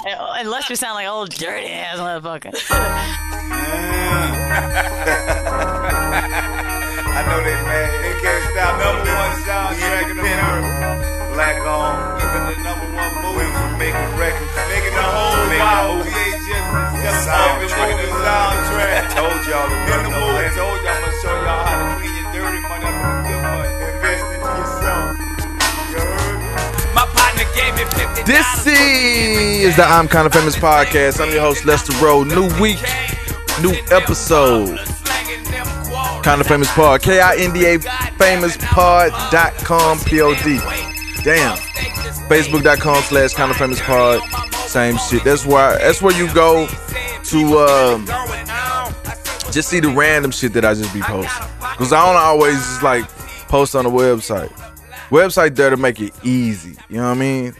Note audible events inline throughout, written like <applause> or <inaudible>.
<laughs> Unless you sound like old dirty ass motherfucker. Mm. <laughs> I know they mad. They can't stop. Number one soundtrack in America. Black on. the number one movie. Went from making records. Making the whole wow. VHS soundtrack. The soundtrack. I told y'all In the movie. I told y'all This is the I'm Kinda Famous podcast. I'm your host, Lester Rowe. New week, new episode. Kinda Famous Pod. K I N D A famous pod.com P O D. Damn. Facebook.com slash Kinda Famous Pod. Same shit. That's why that's where you go to um just see the random shit that I just be posting. Cause I don't always just like post on the website. Website there to make it easy. You know what I mean?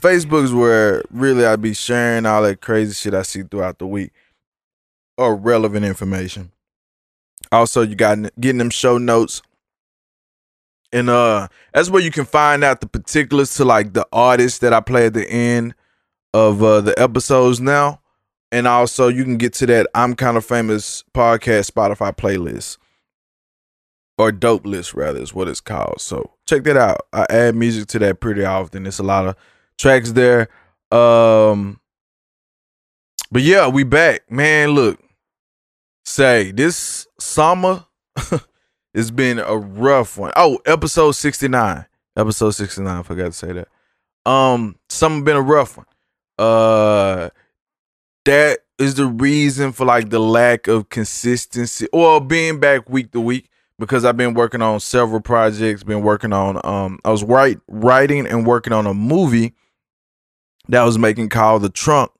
Facebook's where really I'd be sharing all that crazy shit I see throughout the week or relevant information. Also, you got getting them show notes. And uh that's where you can find out the particulars to like the artists that I play at the end of uh the episodes now. And also you can get to that I'm kind of famous podcast Spotify playlist. Or dope list rather is what it's called. So check that out. I add music to that pretty often. It's a lot of tracks there. Um but yeah, we back. Man, look. Say this summer <laughs> it's been a rough one. Oh, episode 69. Episode 69, I forgot to say that. Um, summer been a rough one. Uh that is the reason for like the lack of consistency or being back week to week because I've been working on several projects, been working on um I was write, writing and working on a movie that was making called The Trunk.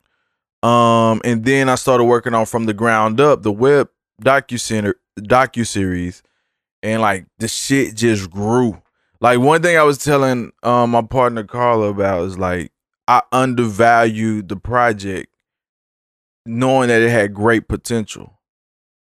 Um and then I started working on From the Ground Up, the web docu center docu series and like the shit just grew. Like one thing I was telling um my partner Carla about is like I undervalued the project knowing that it had great potential.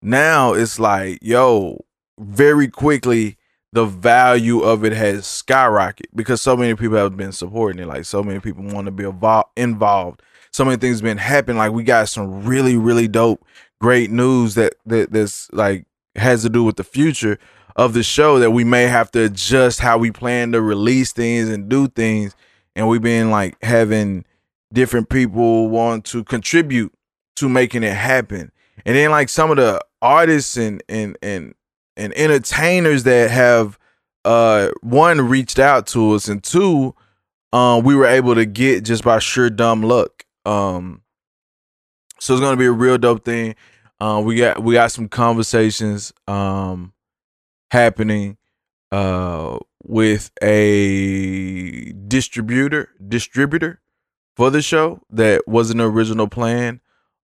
Now it's like, yo, very quickly the value of it has skyrocketed because so many people have been supporting it. Like so many people want to be evol- involved. So many things been happening. Like we got some really, really dope, great news that that that's like has to do with the future of the show that we may have to adjust how we plan to release things and do things. And we've been like having different people want to contribute to making it happen. And then like some of the artists and and and and entertainers that have uh one reached out to us and two um we were able to get just by sheer dumb luck. Um so it's gonna be a real dope thing. Uh, we got we got some conversations um happening uh with a distributor distributor for the show that wasn't the original plan.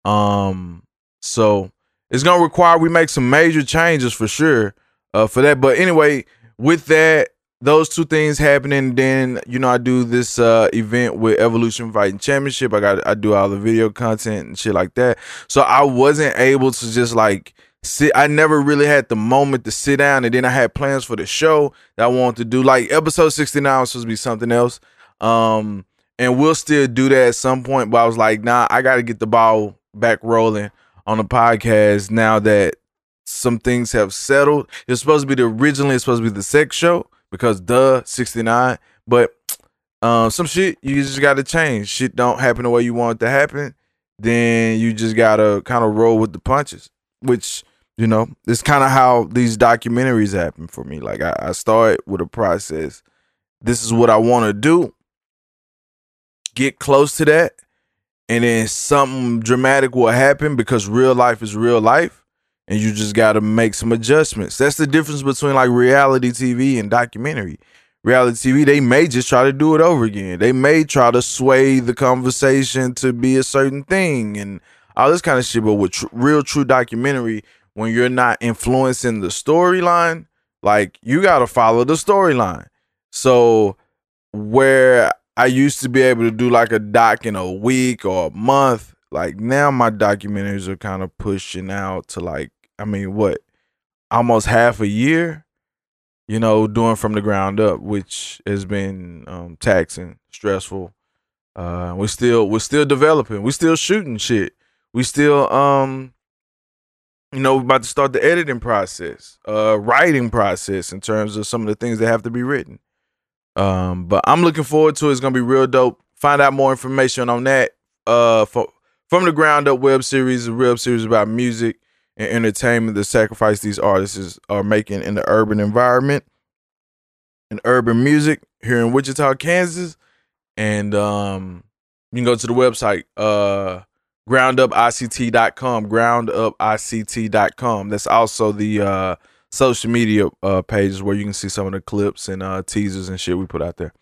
Um so it's gonna require we make some major changes for sure uh for that. But anyway, with that, those two things happening, then you know I do this uh event with Evolution Fighting Championship. I got I do all the video content and shit like that. So I wasn't able to just like sit I never really had the moment to sit down and then I had plans for the show that I wanted to do. Like episode 69 was supposed to be something else. Um and we'll still do that at some point, but I was like, nah, I gotta get the ball back rolling on the podcast now that some things have settled. It's supposed to be the originally it's supposed to be the sex show because duh 69, but um some shit you just gotta change. Shit don't happen the way you want it to happen, then you just gotta kind of roll with the punches. Which you know, it's kind of how these documentaries happen for me. Like I, I start with a process. This is what I want to do. Get close to that, and then something dramatic will happen because real life is real life, and you just got to make some adjustments. That's the difference between like reality TV and documentary. Reality TV, they may just try to do it over again. They may try to sway the conversation to be a certain thing and all this kind of shit. But with tr- real, true documentary, when you're not influencing the storyline, like you got to follow the storyline. So where I used to be able to do like a doc in a week or a month, like now my documentaries are kind of pushing out to like, I mean, what, almost half a year, you know, doing from the ground up, which has been um, taxing, stressful, Uh, we're still we're still developing. We're still shooting shit. We still um, you know, we're about to start the editing process, uh, writing process in terms of some of the things that have to be written. Um, but I'm looking forward to it. It's gonna be real dope. Find out more information on that. Uh, from the ground up web series, a web series about music and entertainment, the sacrifice these artists are making in the urban environment and urban music here in Wichita, Kansas. And um, you can go to the website, uh, groundupict.com, groundupict.com. That's also the uh, social media uh, pages where you can see some of the clips and uh, teasers and shit we put out there.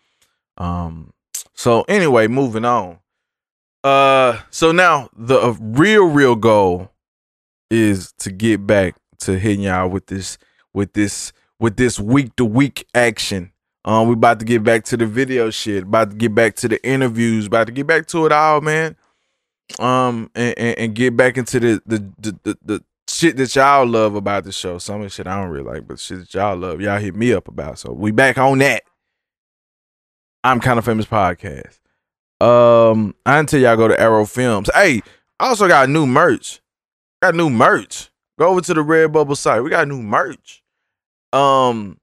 Um, so anyway, moving on. Uh, so now the uh, real, real goal is to get back to hitting y'all with this, with this, with this week to week action. Um, we about to get back to the video shit, about to get back to the interviews, about to get back to it all, man. Um, and, and, and get back into the the, the the the shit that y'all love about the show. Some of the shit I don't really like, but shit that y'all love, y'all hit me up about. So we back on that. I'm kind of famous podcast. Um, I until y'all go to Arrow Films. Hey, I also got new merch. Got new merch. Go over to the Redbubble site. We got new merch. Um,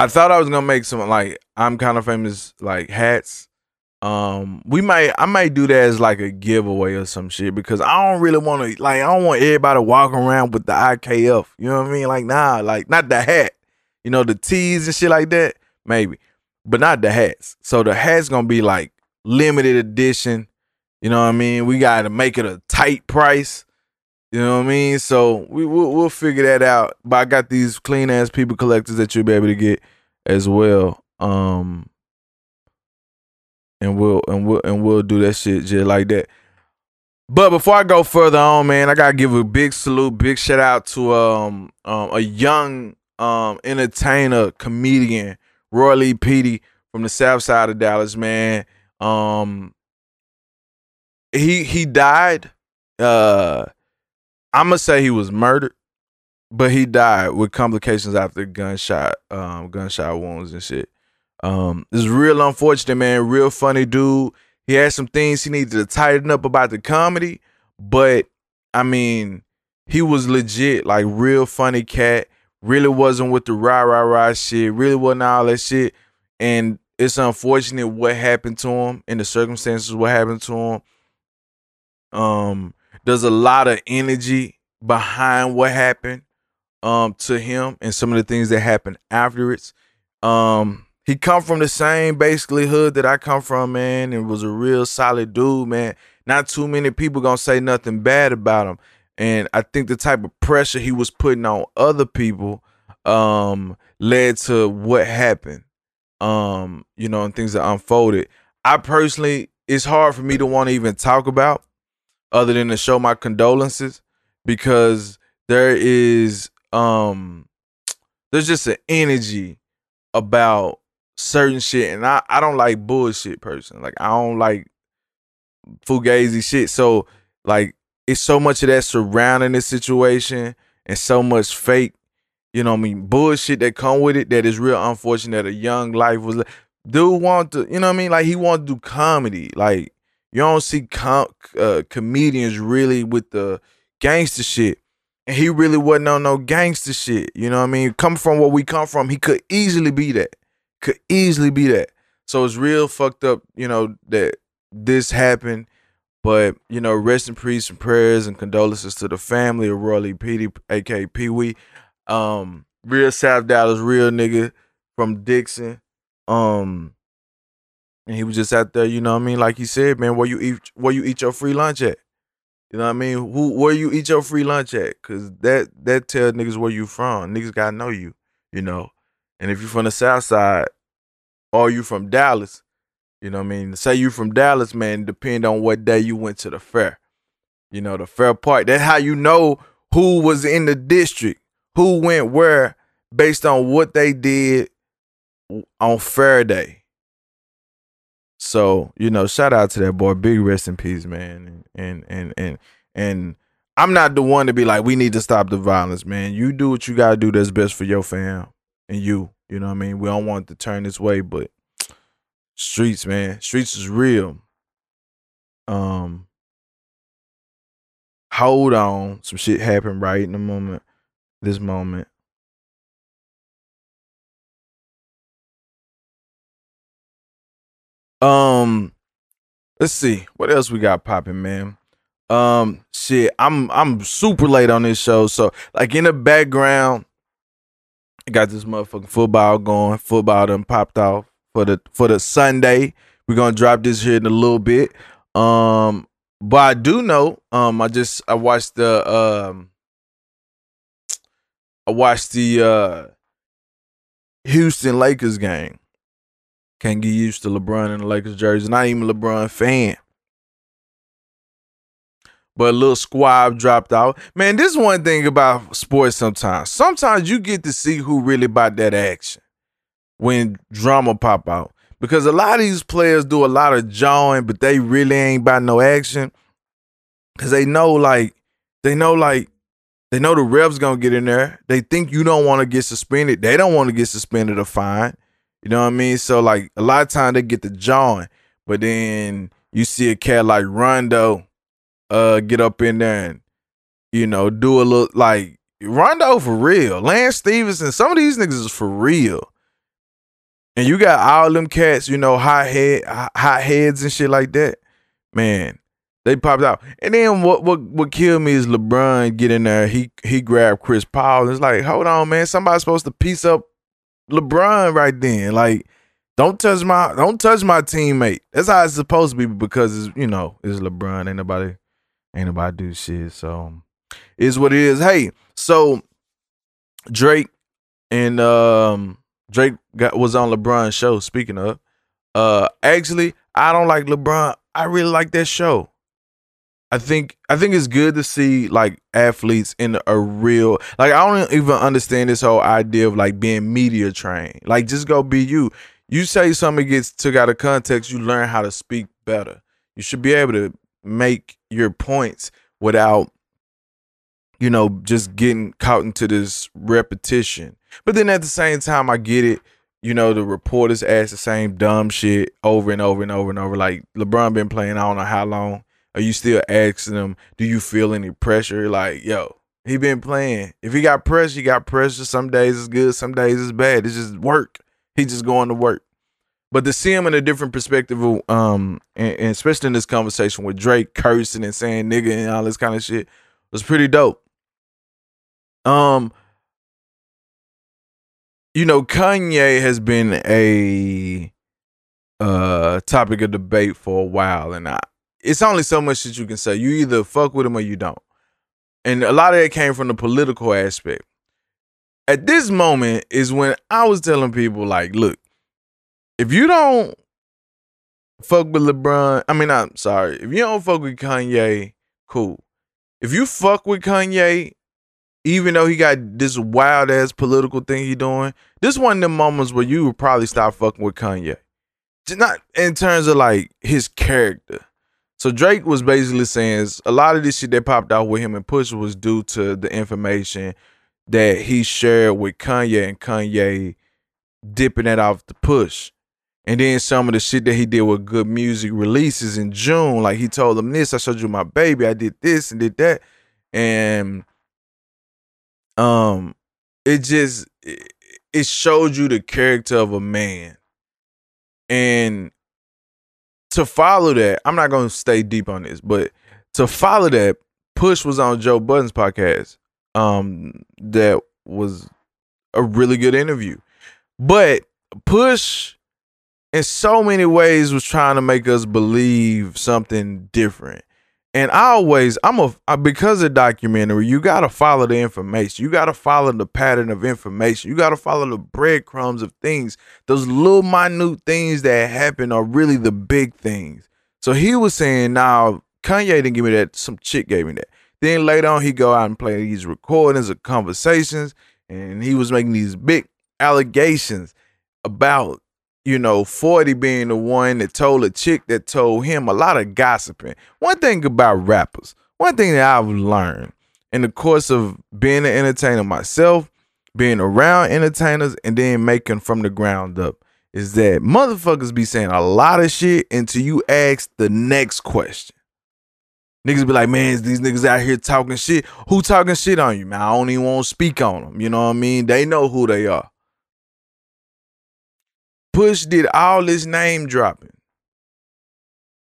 I thought I was gonna make some like I'm kind of famous like hats. Um, we might I might do that as like a giveaway or some shit because I don't really want to like I don't want everybody walking around with the IKF. You know what I mean? Like nah, like not the hat. You know the tees and shit like that maybe, but not the hats. So the hats gonna be like limited edition. You know what I mean? We got to make it a tight price. You know what I mean? So we we'll, we'll figure that out. But I got these clean ass people collectors that you'll be able to get as well. Um, and we'll and we'll and we'll do that shit just like that. But before I go further on, man, I gotta give a big salute, big shout out to um, um a young um entertainer, comedian, Roy Lee Petey from the South Side of Dallas, man. Um, he he died. Uh, I'm gonna say he was murdered, but he died with complications after gunshot, um, gunshot wounds and shit. Um, it's real unfortunate, man. Real funny dude. He had some things he needed to tighten up about the comedy, but I mean, he was legit, like real funny cat. Really wasn't with the rah rah rah shit. Really wasn't all that shit. And it's unfortunate what happened to him and the circumstances what happened to him. Um, there's a lot of energy behind what happened um to him and some of the things that happened afterwards. Um, he come from the same basically hood that I come from, man, and was a real solid dude, man. Not too many people gonna say nothing bad about him. And I think the type of pressure he was putting on other people um led to what happened. Um, you know, and things that unfolded. I personally it's hard for me to want to even talk about other than to show my condolences because there is um there's just an energy about certain shit and I, I don't like bullshit person. Like I don't like fugazi shit. So like it's so much of that surrounding this situation and so much fake, you know what I mean, bullshit that come with it that is real unfortunate that a young life was dude want to, you know what I mean? Like he want to do comedy. Like you don't see com- uh, comedians really with the gangster shit. And he really wasn't on no gangster shit. You know what I mean? Come from where we come from, he could easily be that. Could easily be that. So it's real fucked up, you know, that this happened. But, you know, rest in peace and prayers and condolences to the family of Roy Lee Petey, aka Pee Wee. Um, real South Dallas, real nigga from Dixon. Um, and he was just out there, you know what I mean? Like he said, man, where you eat where you eat your free lunch at? You know what I mean? Who where you eat your free lunch at? Cause that that tell niggas where you from. Niggas gotta know you, you know. And if you're from the south side or you from Dallas, you know what I mean? Say you from Dallas, man, depend on what day you went to the fair. You know, the fair part. That's how you know who was in the district, who went where based on what they did on fair day. So, you know, shout out to that boy. Big rest in peace, man. And and and and I'm not the one to be like, we need to stop the violence, man. You do what you gotta do that's best for your fam and you. You know what I mean? We don't want to turn this way, but streets, man. Streets is real. Um, hold on. Some shit happened right in the moment. This moment. Um, let's see what else we got popping, man. Um, shit, I'm I'm super late on this show, so like in the background, got this motherfucking football going. Football done popped off for the for the Sunday. We're gonna drop this here in a little bit. Um, but I do know, um, I just I watched the um I watched the uh Houston Lakers game. Can't get used to LeBron in the Lakers jersey. Not even a LeBron fan. But a little squab dropped out. Man, this is one thing about sports sometimes. Sometimes you get to see who really about that action when drama pop out. Because a lot of these players do a lot of jawing, but they really ain't about no action. Cause they know like they know like they know the refs gonna get in there. They think you don't want to get suspended. They don't want to get suspended or fined. You know what I mean? So like a lot of time they get the jawing, but then you see a cat like Rondo uh get up in there and you know do a little like Rondo for real. Lance Stephenson, some of these niggas is for real. And you got all them cats, you know, hot head hot heads and shit like that. Man, they popped out. And then what what what killed me is LeBron get in there. He he grabbed Chris Paul. It's like, hold on, man. Somebody's supposed to piece up LeBron right then. Like, don't touch my don't touch my teammate. That's how it's supposed to be because it's you know it's LeBron. Ain't nobody ain't nobody do shit. So is what it is. Hey, so Drake and um Drake got was on LeBron's show. Speaking of, uh, actually, I don't like LeBron. I really like that show. I think I think it's good to see like athletes in a real like I don't even understand this whole idea of like being media trained. Like just go be you. You say something gets took out of context, you learn how to speak better. You should be able to make your points without you know just getting caught into this repetition. But then at the same time I get it. You know, the reporters ask the same dumb shit over and over and over and over. Like LeBron been playing I don't know how long are you still asking him, do you feel any pressure? Like, yo, he been playing. If he got pressure, he got pressure. Some days it's good, some days it's bad. It's just work. He just going to work. But to see him in a different perspective, um, and, and especially in this conversation with Drake cursing and saying nigga and all this kind of shit, was pretty dope. Um, you know, Kanye has been a uh topic of debate for a while, and I it's only so much that you can say. You either fuck with him or you don't. And a lot of that came from the political aspect. At this moment is when I was telling people, like, look, if you don't fuck with LeBron, I mean, I'm sorry, if you don't fuck with Kanye, cool. If you fuck with Kanye, even though he got this wild ass political thing he doing, this one of the moments where you would probably stop fucking with Kanye. Not in terms of like his character. So Drake was basically saying a lot of this shit that popped out with him and Push was due to the information that he shared with Kanye and Kanye dipping that off the push. And then some of the shit that he did with good music releases in June, like he told them this, I showed you my baby, I did this and did that. And um it just it showed you the character of a man. And to follow that, I'm not gonna stay deep on this, but to follow that, Push was on Joe Budden's podcast. Um, that was a really good interview. But Push in so many ways was trying to make us believe something different. And I always, I'm a because of documentary, you gotta follow the information. You gotta follow the pattern of information. You gotta follow the breadcrumbs of things. Those little minute things that happen are really the big things. So he was saying, now Kanye didn't give me that. Some chick gave me that. Then later on, he go out and play these recordings of conversations, and he was making these big allegations about you know, 40 being the one that told a chick that told him a lot of gossiping. One thing about rappers, one thing that I've learned in the course of being an entertainer myself, being around entertainers, and then making from the ground up, is that motherfuckers be saying a lot of shit until you ask the next question. Niggas be like, man, these niggas out here talking shit. Who talking shit on you, man? I don't even want to speak on them. You know what I mean? They know who they are. Push did all this name dropping.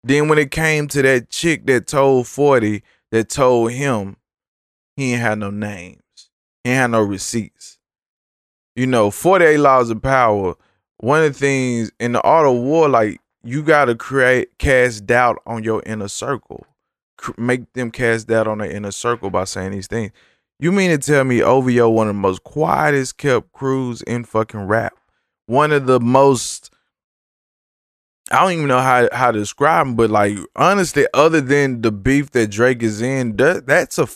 Then when it came to that chick that told 40 that told him he ain't had no names. He ain't had no receipts. You know, 48 laws of power, one of the things in the art of war, like you gotta create cast doubt on your inner circle. Make them cast doubt on their inner circle by saying these things. You mean to tell me OVO, one of the most quietest kept crews in fucking rap? One of the most I don't even know how how to describe him, but like honestly, other than the beef that Drake is in, that, that's a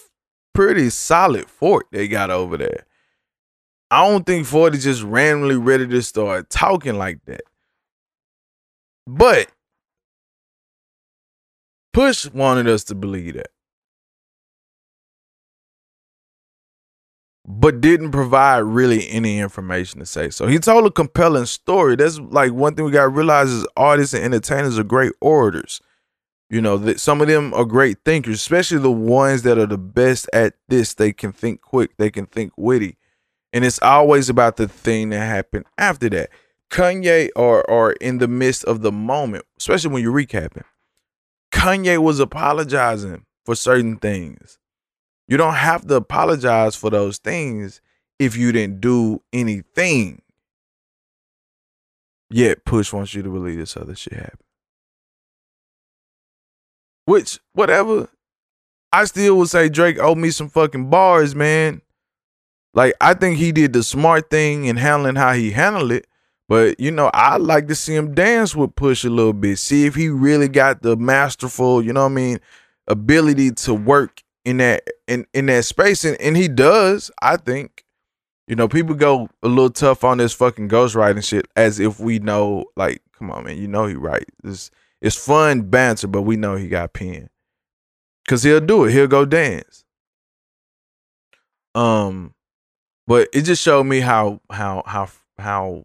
pretty solid fort they got over there. I don't think Ford is just randomly ready to start talking like that. But Push wanted us to believe that. But didn't provide really any information to say. So he told a compelling story. That's like one thing we gotta realize is artists and entertainers are great orators. You know, that some of them are great thinkers, especially the ones that are the best at this. They can think quick, they can think witty. And it's always about the thing that happened after that. Kanye are are in the midst of the moment, especially when you're recapping. Kanye was apologizing for certain things. You don't have to apologize for those things if you didn't do anything. Yet Push wants you to believe this other shit happened. Which, whatever. I still would say Drake owed me some fucking bars, man. Like, I think he did the smart thing in handling how he handled it. But, you know, I like to see him dance with Push a little bit. See if he really got the masterful, you know what I mean, ability to work in that in, in that space. And, and he does, I think. You know, people go a little tough on this fucking ghostwriting shit as if we know, like, come on, man, you know he writes. It's it's fun banter, but we know he got pen. Cause he'll do it. He'll go dance. Um, but it just showed me how how how how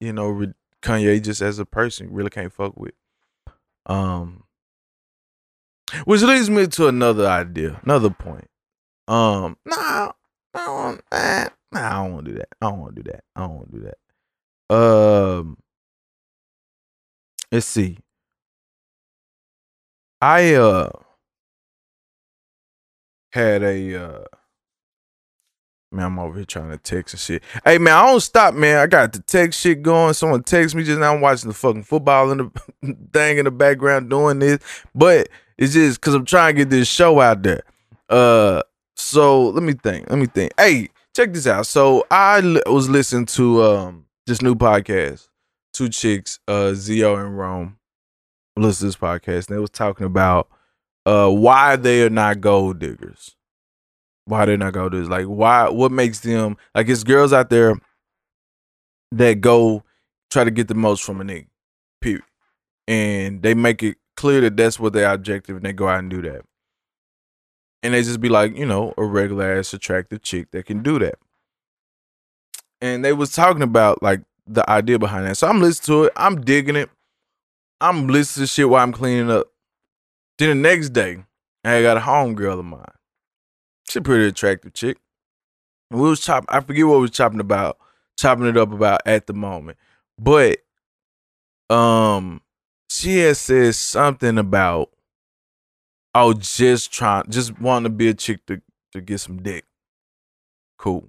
you know Kanye just as a person really can't fuck with. Um, which leads me to another idea, another point. Um, nah, I don't, nah, nah, I don't want to do that. I don't want to do that. I don't want to do that. Um, let's see. I uh had a uh man, I'm over here trying to text and shit. Hey man, I don't stop, man. I got the text shit going. Someone text me just now. I'm watching the fucking football in the <laughs> thing in the background doing this, but it's just because I'm trying to get this show out there. Uh, so let me think. Let me think. Hey, check this out. So I was listening to um this new podcast, two chicks, uh, Zio and Rome. Listen to this podcast, and they was talking about uh why they are not gold diggers. Why they're not gold diggers? Like why? What makes them like? It's girls out there that go try to get the most from a nigga, period, and they make it clear that that's what their objective, and they go out and do that. And they just be like, you know, a regular ass attractive chick that can do that. And they was talking about like the idea behind that. So I'm listening to it. I'm digging it. I'm listening to shit while I'm cleaning up. Then the next day, I got a homegirl of mine. She's a pretty attractive chick. We was chopping, I forget what we was chopping about, chopping it up about at the moment. But um she had said something about oh just trying just wanting to be a chick to, to get some dick. Cool.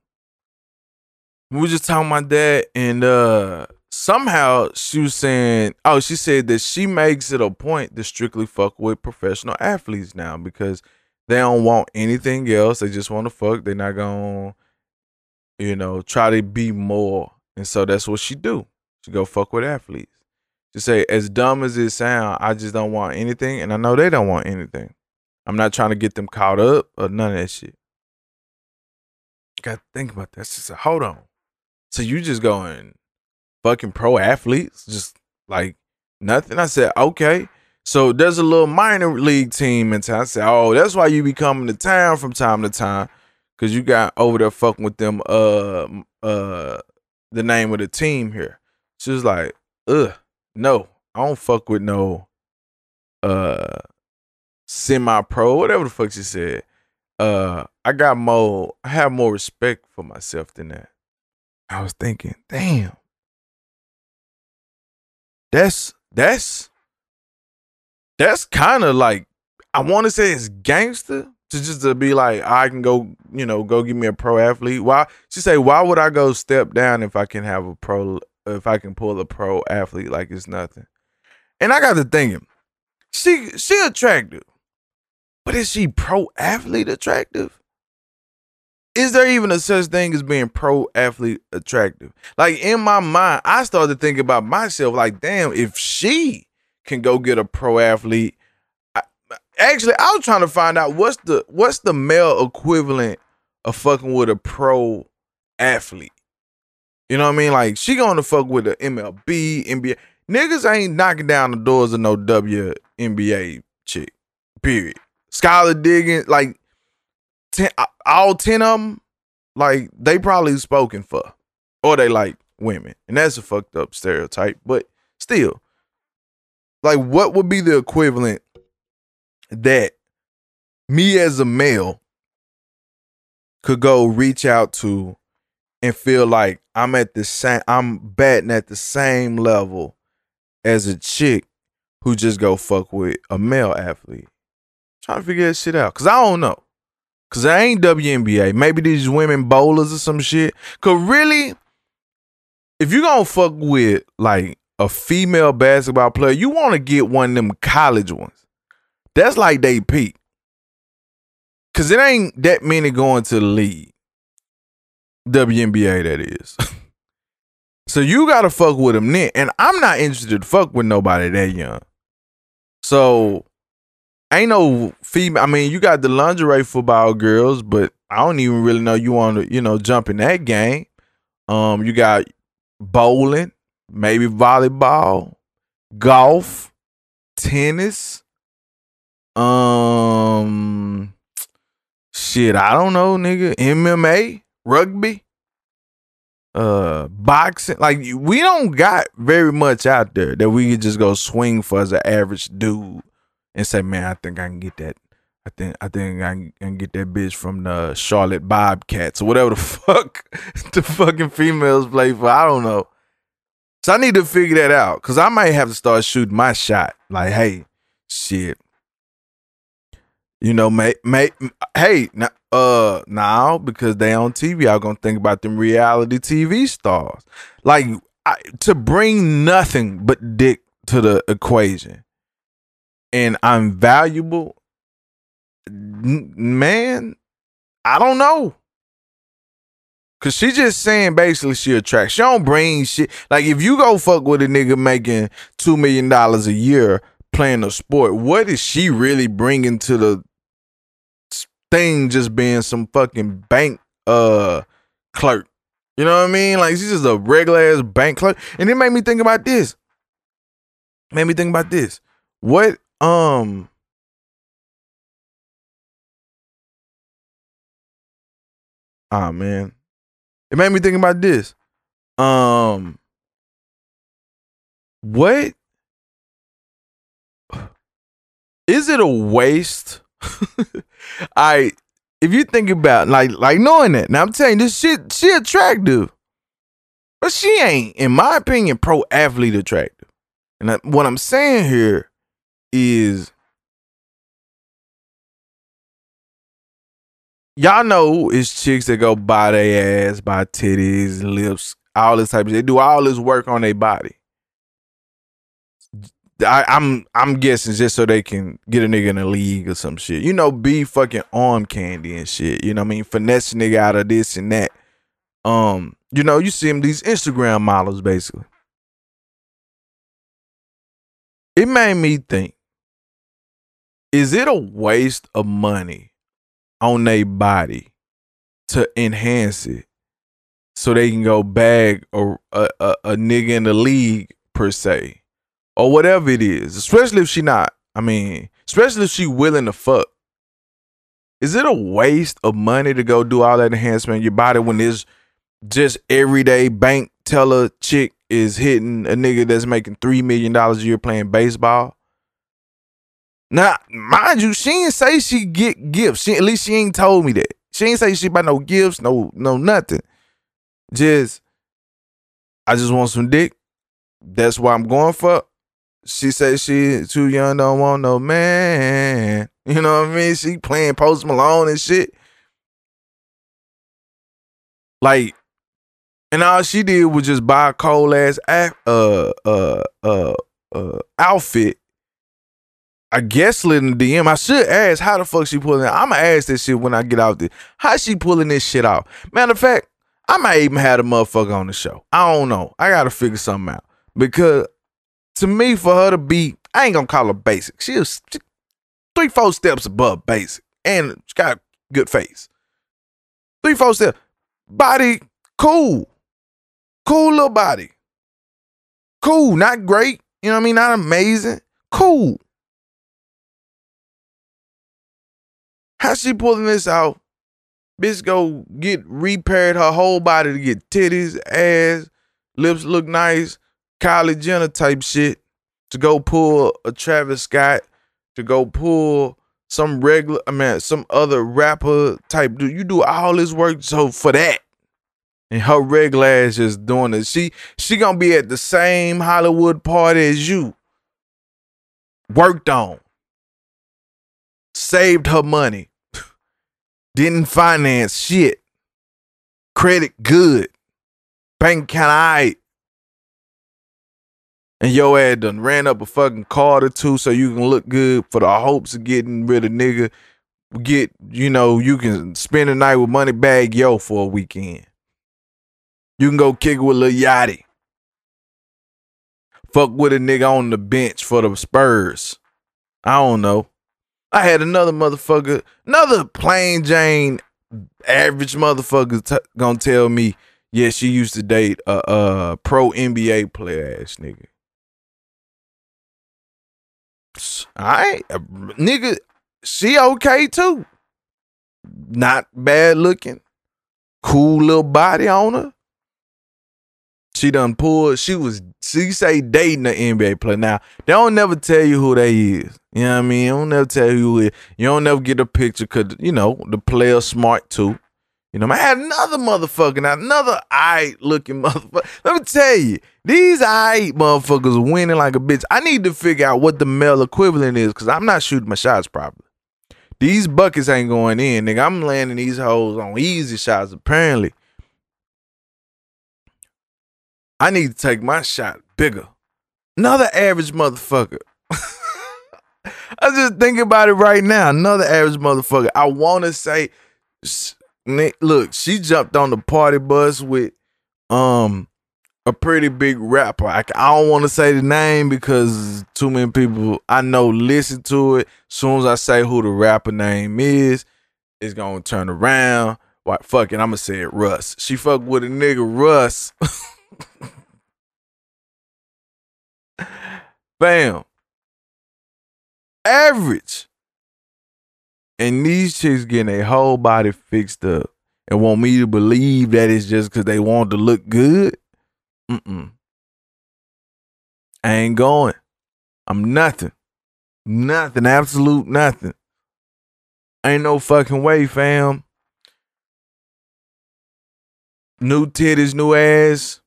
We were just talking about that and uh somehow she was saying, oh, she said that she makes it a point to strictly fuck with professional athletes now because they don't want anything else. They just want to fuck. They're not gonna, you know, try to be more. And so that's what she do. She go fuck with athletes. She say, as dumb as it sound, I just don't want anything, and I know they don't want anything. I'm not trying to get them caught up or none of that shit. Got to think about that. She said, hold on. So you just going fucking pro athletes, just like nothing. I said, okay. So there's a little minor league team in town. I said, oh, that's why you be coming to town from time to time, cause you got over there fucking with them. Uh, uh, the name of the team here. She was like, ugh, no, I don't fuck with no uh semi pro, whatever the fuck she said. Uh I got more I have more respect for myself than that. I was thinking, damn. That's that's that's kind of like I want to say it's gangster to just to be like I can go, you know, go give me a pro athlete. Why she say why would I go step down if I can have a pro if I can pull a pro athlete like it's nothing? And I got to thinking, she she attractive, but is she pro athlete attractive? Is there even a such thing as being pro athlete attractive? Like in my mind, I started thinking about myself. Like, damn, if she can go get a pro athlete, I, actually, I was trying to find out what's the what's the male equivalent of fucking with a pro athlete. You know what I mean? Like she gonna fuck with the MLB, NBA. Niggas ain't knocking down the doors of no WNBA chick. Period. Skylar Diggins, like ten, all ten of them, like they probably spoken for, or they like women, and that's a fucked up stereotype. But still, like, what would be the equivalent that me as a male could go reach out to and feel like I'm at the same, I'm batting at the same level as a chick who just go fuck with a male athlete. Trying to figure that shit out. Cause I don't know. Cause I ain't WNBA. Maybe these women bowlers or some shit. Cause really, if you gonna fuck with like a female basketball player, you wanna get one of them college ones. That's like they peak. Cause it ain't that many going to the league. WNBA, that is. <laughs> So you gotta fuck with them then. And I'm not interested to fuck with nobody that young. So ain't no female. I mean, you got the lingerie football girls, but I don't even really know you want to, you know, jump in that game. Um, you got bowling, maybe volleyball, golf, tennis. Um, shit, I don't know, nigga. MMA, rugby uh boxing like we don't got very much out there that we could just go swing for as an average dude and say man i think i can get that i think i think i can, get that bitch from the charlotte bobcats or whatever the <laughs> fuck the fucking females play for i don't know so i need to figure that out because i might have to start shooting my shot like hey shit you know, may, may, hey, uh, now because they on TV, I'm gonna think about them reality TV stars. Like I, to bring nothing but dick to the equation, and I'm valuable. Man, I don't know. Cause she just saying basically she attracts. She don't bring shit. Like if you go fuck with a nigga making two million dollars a year playing a sport, what is she really bringing to the thing just being some fucking bank uh clerk. You know what I mean? Like she's just a regular ass bank clerk. And it made me think about this. Made me think about this. What um Ah man. It made me think about this. Um what is it a waste <laughs> I if you think about like like knowing that. Now I'm telling you, this shit she attractive. But she ain't, in my opinion, pro athlete attractive. And I, what I'm saying here is y'all know it's chicks that go buy their ass, buy titties, lips, all this type of shit. They do all this work on their body. I, am I'm, I'm guessing just so they can get a nigga in the league or some shit. You know, be fucking arm candy and shit. You know what I mean? Finesse nigga out of this and that. Um, you know, you see them these Instagram models basically. It made me think: Is it a waste of money on their body to enhance it so they can go bag a, a, a, nigga in the league per se? or whatever it is, especially if she not. I mean, especially if she willing to fuck. Is it a waste of money to go do all that enhancement in your body when there's just everyday bank teller chick is hitting a nigga that's making three million dollars a year playing baseball. Now, mind you, she ain't say she get gifts. She at least she ain't told me that. She ain't say she buy no gifts, no no nothing. Just I just want some dick. That's what I'm going for. She say she too young, don't want no man. <laughs> You know what I mean? She playing Post Malone and shit. Like, and all she did was just buy a cold ass uh uh uh uh outfit. I guess slid in the DM. I should ask how the fuck she pulling. I'ma ask this shit when I get out there. How she pulling this shit out? Matter of fact, I might even have a motherfucker on the show. I don't know. I gotta figure something out because to me, for her to be, I ain't gonna call her basic. She is three, four steps above basic, and she got a good face. Three, four steps. Body cool, cool little body. Cool, not great. You know what I mean? Not amazing. Cool. How she pulling this out? Bitch go get repaired her whole body to get titties, ass, lips look nice, Kylie Jenner type shit. To go pull a Travis Scott, to go pull some regular, I mean, some other rapper type. dude. You do all this work so for that. And her regular ass just doing it. She she gonna be at the same Hollywood party as you. Worked on. Saved her money. Didn't finance shit. Credit good. Bank account alright. And your ass done ran up a fucking card or two so you can look good for the hopes of getting rid of nigga. Get, you know, you can spend the night with Moneybagg Yo for a weekend. You can go kick with Lil Yachty. Fuck with a nigga on the bench for the Spurs. I don't know. I had another motherfucker, another plain Jane average motherfucker t- gonna tell me, yeah, she used to date a, a pro NBA player ass nigga. I uh, nigga, she okay too. Not bad looking, cool little body on her. She done pulled. She was. She say dating an NBA player. Now they don't never tell you who they is. You know what I mean? They don't never tell you who it. You don't never get a picture because you know the player smart too. You know, I had another motherfucker, another eye looking <laughs> motherfucker. Let me tell you, these eye motherfuckers winning like a bitch. I need to figure out what the male equivalent is because I'm not shooting my shots properly. These buckets ain't going in, nigga. I'm landing these hoes on easy shots, apparently. I need to take my shot bigger. Another average motherfucker. <laughs> I just think about it right now. Another average motherfucker. I want to say, look, she jumped on the party bus with um a pretty big rapper. I, don't want to say the name because too many people I know listen to it. Soon as I say who the rapper name is, it's gonna turn around. Fuck it, I'm gonna say it Russ. She fuck with a nigga Russ. <laughs> Bam. Average. And these chicks getting a whole body fixed up and want me to believe that it's just because they want to look good. Mm-mm. I ain't going. I'm nothing. Nothing. Absolute nothing. Ain't no fucking way, fam. New titties, new ass.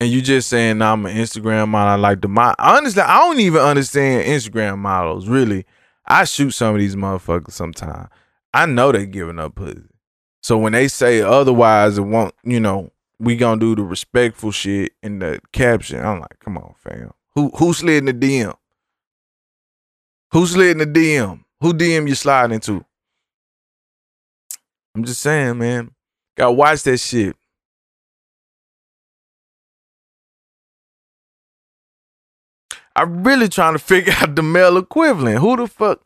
And you just saying nah, I'm an Instagram model. I like the model. Honestly, I don't even understand Instagram models, really. I shoot some of these motherfuckers sometimes. I know they giving up pussy. So when they say otherwise, it won't, you know, we gonna do the respectful shit in the caption. I'm like, come on, fam. Who who slid in the DM? Who slid in the DM? Who DM you sliding into? I'm just saying, man. Gotta watch that shit. I'm really trying to figure out the male equivalent. Who the fuck?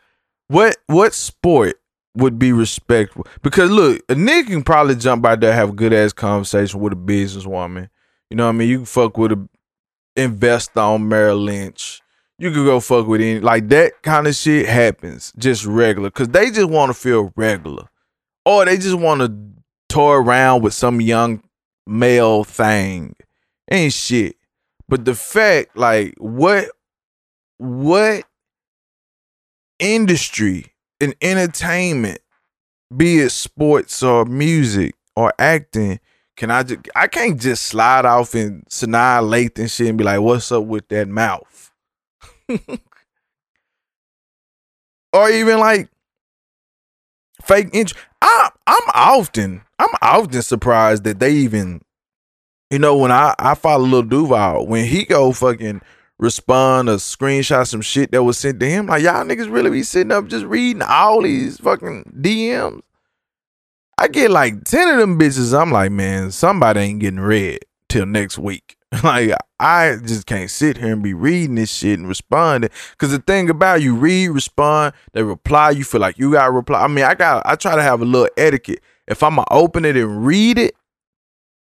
What what sport would be respectful? Because look, a nigga can probably jump out there have a good ass conversation with a businesswoman. You know what I mean? You can fuck with a investor on Merrill Lynch. You could go fuck with any like that kind of shit happens just regular because they just want to feel regular, or they just want to toy around with some young male thing. Ain't shit. But the fact, like, what what industry in entertainment, be it sports or music or acting, can I just I can't just slide off in Sanaa Lathan and shit and be like, what's up with that mouth? <laughs> or even like fake int- I I'm often I'm often surprised that they even you know when I I follow Lil Duval when he go fucking respond or screenshot some shit that was sent to him like y'all niggas really be sitting up just reading all these fucking DMs. I get like 10 of them bitches I'm like man somebody ain't getting read till next week. <laughs> like I just can't sit here and be reading this shit and responding. Cause the thing about you read, respond, they reply, you feel like you gotta reply. I mean, I got I try to have a little etiquette. If I'ma open it and read it,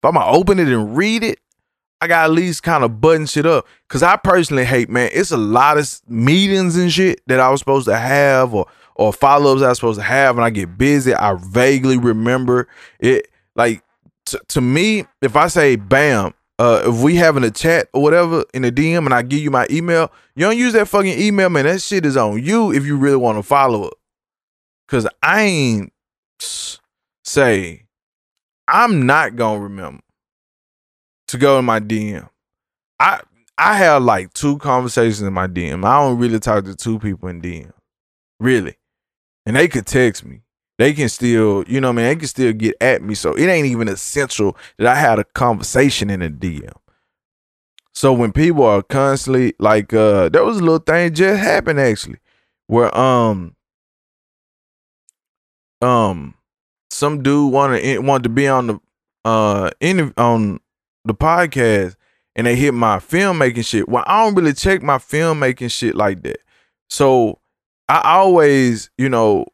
if I'ma open it and read it, I got at least kind of button shit up. Cause I personally hate, man, it's a lot of meetings and shit that I was supposed to have or or follow-ups I was supposed to have and I get busy. I vaguely remember it. Like t- to me, if I say bam, uh, if we having a chat or whatever in the DM and I give you my email, you don't use that fucking email, man. That shit is on you if you really want to follow up. Cause I ain't say I'm not gonna remember to go in my DM. I I have like two conversations in my DM. I don't really talk to two people in DM. Really. And they could text me they can still, you know, I man, they can still get at me. So it ain't even essential that I had a conversation in a DM. So when people are constantly like, uh, there was a little thing just happened actually, where um, um, some dude wanted wanted to be on the uh in on the podcast, and they hit my filmmaking shit. Well, I don't really check my filmmaking shit like that. So I always, you know,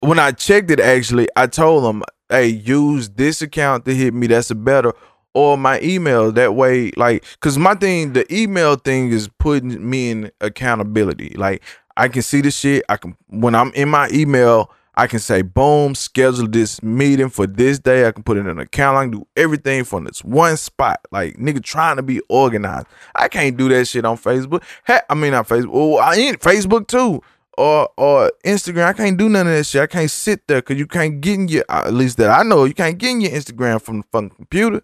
when I checked it, actually, I told them, "Hey, use this account to hit me. That's a better." Or my email that way, like, cause my thing, the email thing is putting me in accountability. Like, I can see the shit. I can when I'm in my email, I can say, boom, schedule this meeting for this day. I can put it in an account. I can do everything from this one spot. Like nigga trying to be organized. I can't do that shit on Facebook. Hey, I mean not Facebook. I ain't Facebook too or or Instagram. I can't do none of that shit. I can't sit there because you can't get in your at least that I know you can't get in your Instagram from the fucking computer.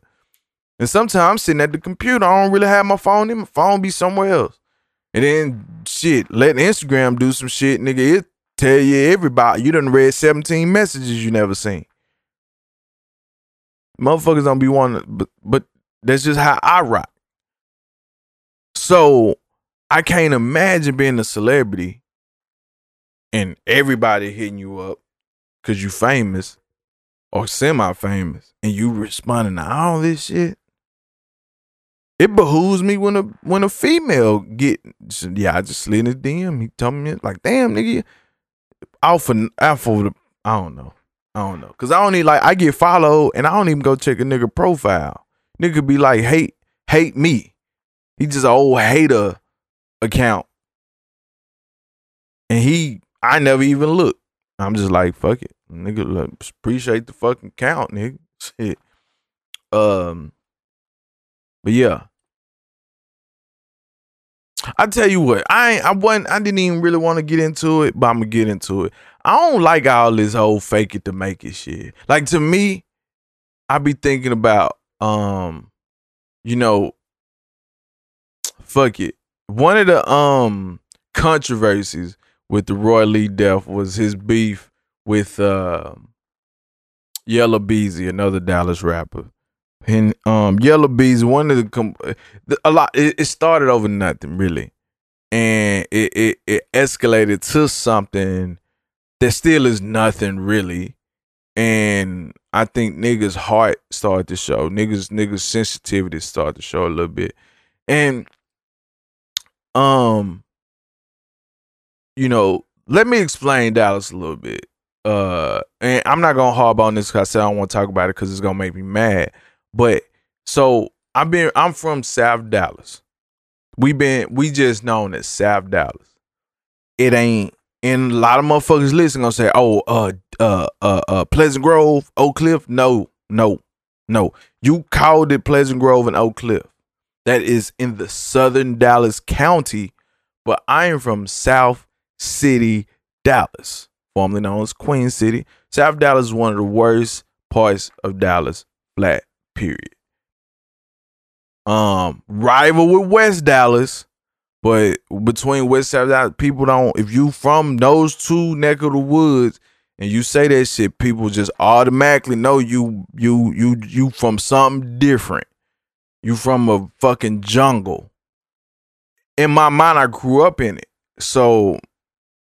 And sometimes I'm sitting at the computer. I don't really have my phone in. My phone be somewhere else. And then shit, let Instagram do some shit, nigga. It tell you everybody you done read 17 messages you never seen. Motherfuckers don't be wanting, but but that's just how I rock. So I can't imagine being a celebrity and everybody hitting you up because you famous or semi-famous and you responding to all this shit it behooves me when a when a female get yeah I just slid his DM he told me like damn nigga alpha alpha I don't know I don't know cause I even like I get followed and I don't even go check a nigga profile nigga be like hate hate me he just an old hater account and he I never even look. I'm just like, fuck it. Nigga, appreciate the fucking count, nigga. <laughs> Shit. Um, but yeah. I tell you what, I ain't, I wasn't, I didn't even really want to get into it, but I'm gonna get into it. I don't like all this whole fake it to make it shit. Like to me, I be thinking about, um, you know, fuck it. One of the um controversies with the Roy Lee death was his beef with uh, Yella Beezy, another Dallas rapper. And um, Yella Beezy, one of the, com- a lot. It, it, started over nothing really, and it, it it escalated to something that still is nothing really. And I think niggas' heart started to show. Niggas niggas' sensitivity started to show a little bit, and um you know, let me explain Dallas a little bit. Uh, and I'm not gonna harp on this because I said I don't want to talk about it because it's gonna make me mad. But so I've been, I'm from South Dallas. We been, we just known as South Dallas. It ain't, and a lot of motherfuckers listening gonna say, "Oh, uh, uh, uh, uh, Pleasant Grove, Oak Cliff." No, no, no. You called it Pleasant Grove and Oak Cliff. that is in the southern Dallas County, but I am from South City, Dallas, formerly known as Queen City. South Dallas is one of the worst parts of Dallas, flat, period. Um, rival with West Dallas, but between West Dallas, people don't. If you from those two neck of the woods and you say that shit, people just automatically know you you you you from something different. You from a fucking jungle. In my mind, I grew up in it, so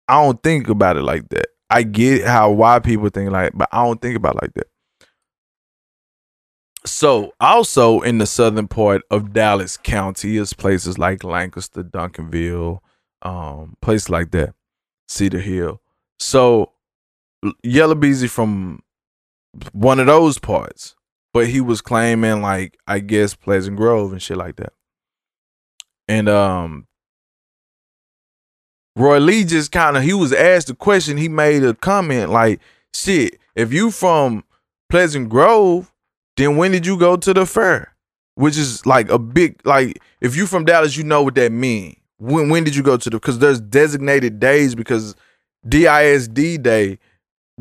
I don't think about it like that. I get how why people think like, but I don't think about like that. So also in the southern part of Dallas County is places like Lancaster, Duncanville, um, places like that, Cedar Hill. So Yella Beezy from one of those parts, but he was claiming like I guess Pleasant Grove and shit like that. And um Roy Lee just kind of he was asked a question, he made a comment like, "Shit, if you from Pleasant Grove, then when did you go to the fair?" Which is like a big like if you from Dallas, you know what that mean. When when did you go to the cuz there's designated days because DISD day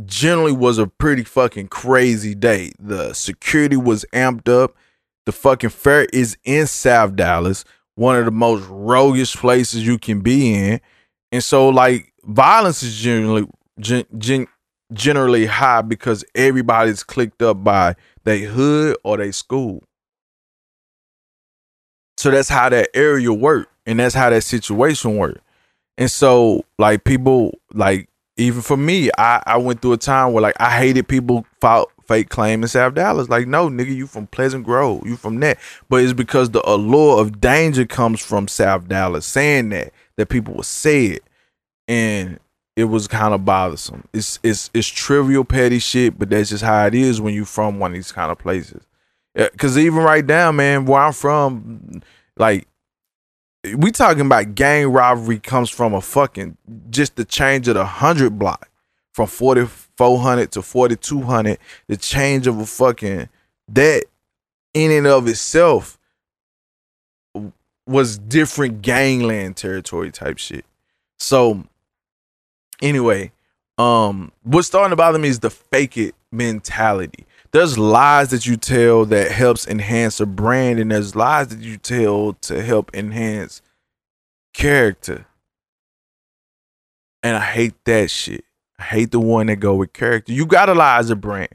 generally was a pretty fucking crazy day. The security was amped up. The fucking fair is in South Dallas, one of the most roguish places you can be in. And so like violence is generally gen, gen, generally high because everybody's clicked up by they hood or they school. So that's how that area work and that's how that situation work. And so like people like even for me, I, I went through a time where like I hated people fought fake claim in South Dallas. Like, no, nigga, you from Pleasant Grove, you from that. But it's because the allure of danger comes from South Dallas saying that that people would say it, and it was kind of bothersome. It's it's it's trivial, petty shit, but that's just how it is when you're from one of these kind of places. Because even right now, man, where I'm from, like we talking about gang robbery comes from a fucking just the change of the hundred block from forty four hundred to forty two hundred. The change of a fucking that in and of itself was different gangland territory type shit. So anyway, um, what's starting to bother me is the fake it mentality. There's lies that you tell that helps enhance a brand, and there's lies that you tell to help enhance character. And I hate that shit. I hate the one that go with character. You gotta lie as a brand.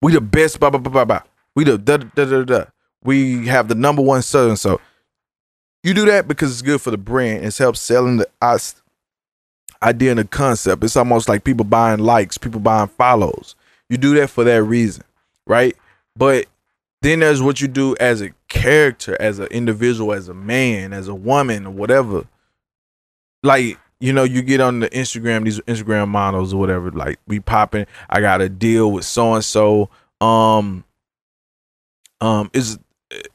We the best, blah blah blah blah blah. We the da da da da. We have the number one so and so. You do that because it's good for the brand. It helps selling the idea and a concept. It's almost like people buying likes, people buying follows. You do that for that reason, right? But then there's what you do as a character, as an individual, as a man, as a woman, or whatever. Like, you know, you get on the Instagram, these Instagram models or whatever, like we popping, I got a deal with so and so. Um um is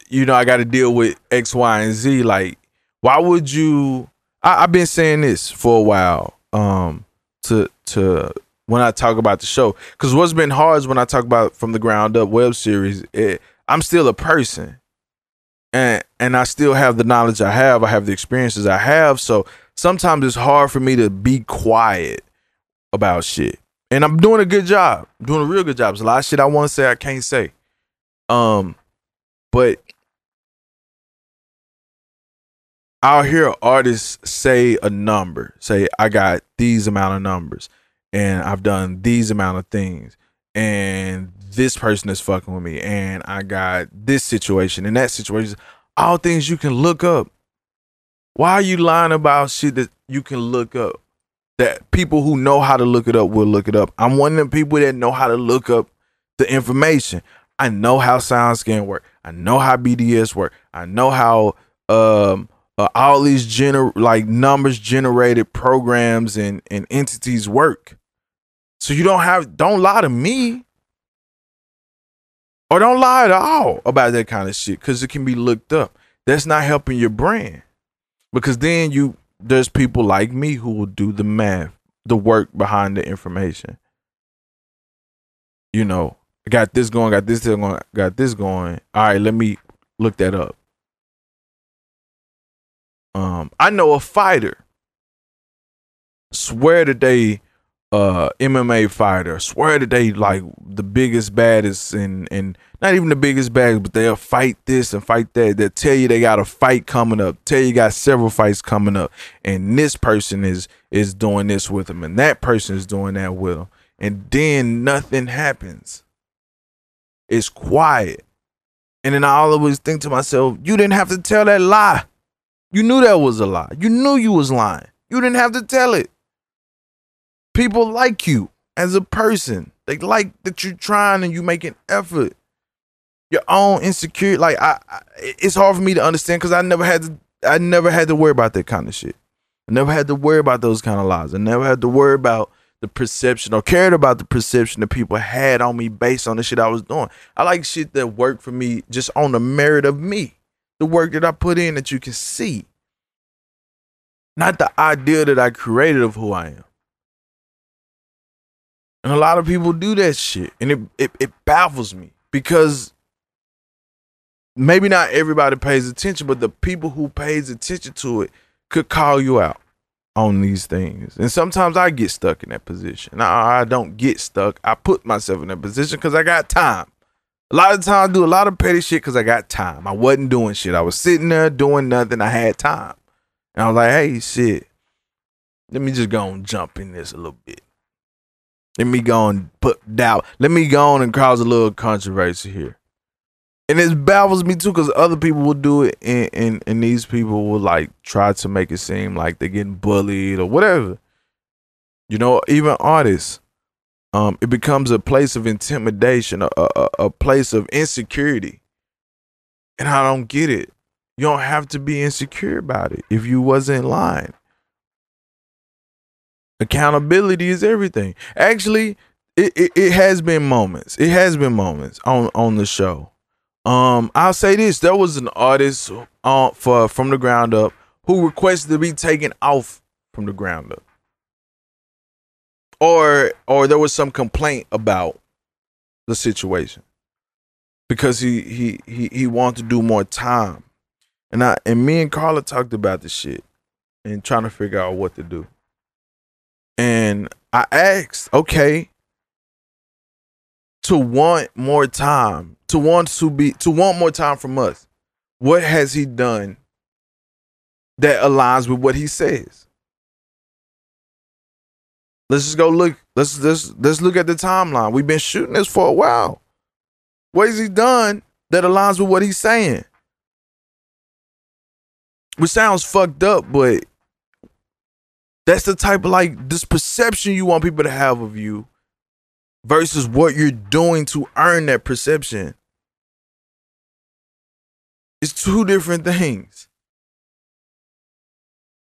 you know, I got to deal with X, Y, and Z. Like, why would you I, I've been saying this for a while um to to when I talk about the show because what's been hard is when I talk about from the ground up web series. It, I'm still a person, and and I still have the knowledge I have. I have the experiences I have. So sometimes it's hard for me to be quiet about shit, and I'm doing a good job. I'm doing a real good job. There's a lot of shit I want to say I can't say. Um, but I'll hear artists say a number, say I got these amount of numbers and I've done these amount of things and this person is fucking with me and I got this situation and that situation. All things you can look up. Why are you lying about shit that you can look up? That people who know how to look it up will look it up. I'm one of them people that know how to look up the information. I know how SoundScan work. I know how BDS work. I know how um uh, all these gener like numbers generated programs and and entities work. So you don't have don't lie to me. Or don't lie at all about that kind of shit because it can be looked up. That's not helping your brand. Because then you there's people like me who will do the math, the work behind the information. You know, I got this going, got this going, got this going. All right, let me look that up. Um, I know a fighter. Swear they uh MMA fighter. Swear they like the biggest baddest and and not even the biggest baddest, but they'll fight this and fight that. They'll tell you they got a fight coming up. Tell you got several fights coming up, and this person is is doing this with them, and that person is doing that with them, and then nothing happens. It's quiet, and then I always think to myself, you didn't have to tell that lie. You knew that was a lie. You knew you was lying. You didn't have to tell it people like you as a person. They like that you're trying and you make an effort. Your own insecurity, like I, I it's hard for me to understand because I never had to. I never had to worry about that kind of shit. I never had to worry about those kind of lies. I never had to worry about the perception or cared about the perception that people had on me based on the shit I was doing. I like shit that worked for me just on the merit of me, the work that I put in that you can see, not the idea that I created of who I am. And a lot of people do that shit. And it, it, it baffles me because maybe not everybody pays attention, but the people who pays attention to it could call you out on these things. And sometimes I get stuck in that position. I, I don't get stuck. I put myself in that position because I got time. A lot of times I do a lot of petty shit because I got time. I wasn't doing shit. I was sitting there doing nothing. I had time. And I was like, hey, shit, let me just go and jump in this a little bit. Let me go and put doubt. Let me go on and cause a little controversy here. And it baffles me too, because other people will do it, and, and and these people will like try to make it seem like they're getting bullied or whatever. You know, even artists, um, it becomes a place of intimidation, a, a, a place of insecurity, and I don't get it. You don't have to be insecure about it if you wasn't in line. Accountability is everything. Actually, it, it, it has been moments. It has been moments on on the show. Um, I'll say this: there was an artist uh, for from the ground up who requested to be taken off from the ground up, or or there was some complaint about the situation because he he he he wanted to do more time, and I and me and Carla talked about the shit and trying to figure out what to do. And I asked, okay, to want more time, to want to be, to want more time from us, what has he done that aligns with what he says? Let's just go look. Let's let's let's look at the timeline. We've been shooting this for a while. What has he done that aligns with what he's saying? Which sounds fucked up, but that's the type of like this perception you want people to have of you versus what you're doing to earn that perception. It's two different things.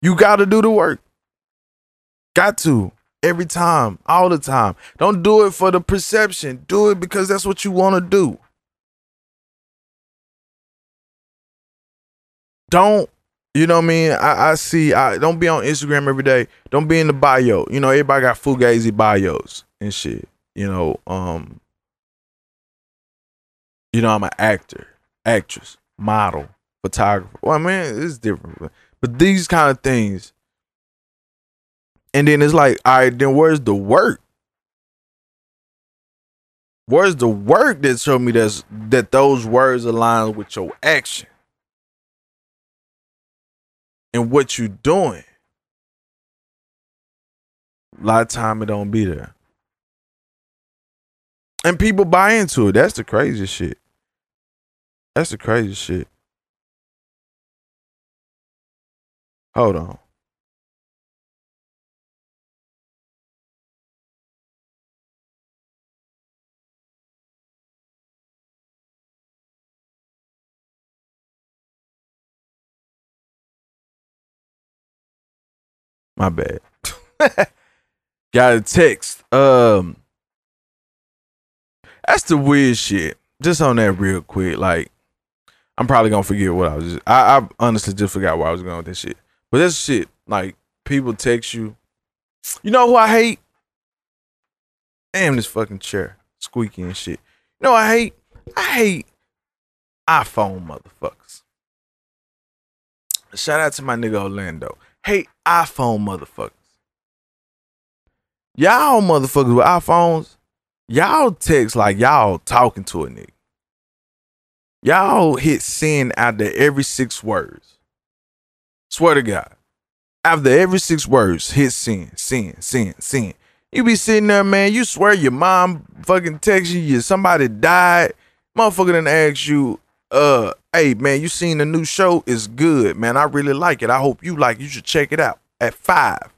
You got to do the work. Got to. Every time, all the time. Don't do it for the perception. Do it because that's what you want to do. Don't you know what I mean? I, I see. I don't be on Instagram every day. Don't be in the bio. You know, everybody got fugazi bios and shit. You know, um, you know, I'm an actor, actress, model, photographer. Well, I mean, it's different, but these kind of things. And then it's like, all right, then where's the work? Where's the work that showed me that's that those words align with your action? and what you're doing. A lot of time it don't be there. And people buy into it. That's the crazy shit. That's the crazy shit. Hold on. My bad. <laughs> Got a text. Um That's the weird shit. Just on that real quick. Like, I'm probably gonna forget what I was just, I, I honestly just forgot where I was going with this shit. But this shit, like, people text you. You know who I hate? Damn this fucking chair. Squeaky and shit. You know I hate? I hate iPhone motherfuckers. Shout out to my nigga Orlando. Hey, iPhone motherfuckers. Y'all motherfuckers with iPhones, y'all text like y'all talking to a nigga. Y'all hit send after every six words. Swear to God. After every six words, hit send, send, send, send. You be sitting there, man. You swear your mom fucking text you, somebody died. Motherfucker didn't you, uh, hey man, you seen the new show? It's good, man. I really like it. I hope you like it. You should check it out at five.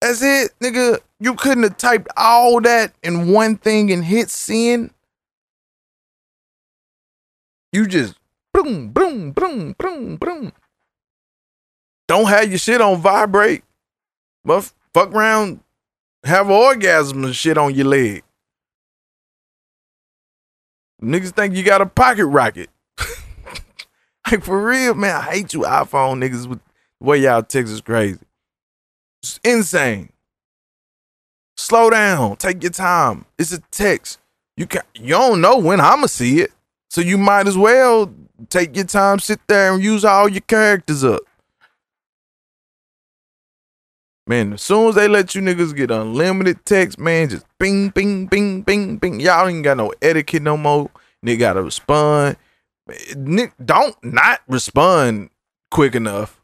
That's it, nigga. You couldn't have typed all that in one thing and hit send. You just boom, boom, boom, boom, boom. Don't have your shit on vibrate. But fuck around, have an orgasm and shit on your leg. Niggas think you got a pocket rocket. <laughs> like for real, man. I hate you iPhone niggas with the way y'all text is crazy. It's insane. Slow down. Take your time. It's a text. You can you don't know when I'ma see it. So you might as well take your time, sit there and use all your characters up. Man, as soon as they let you niggas get unlimited text, man, just bing, bing, bing, bing, bing. Y'all ain't got no etiquette no more. Nigga gotta respond. Nick, don't not respond quick enough.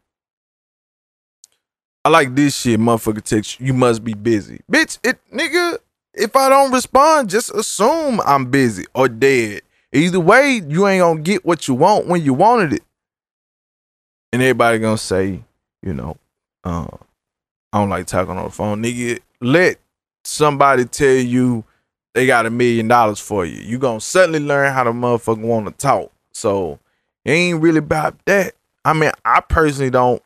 I like this shit, motherfucker text. You must be busy. Bitch, it nigga, if I don't respond, just assume I'm busy or dead. Either way, you ain't gonna get what you want when you wanted it. And everybody gonna say, you know, uh, I don't like talking on the phone. Nigga, let somebody tell you they got a million dollars for you. You gonna suddenly learn how the motherfucker wanna talk. So it ain't really about that. I mean, I personally don't.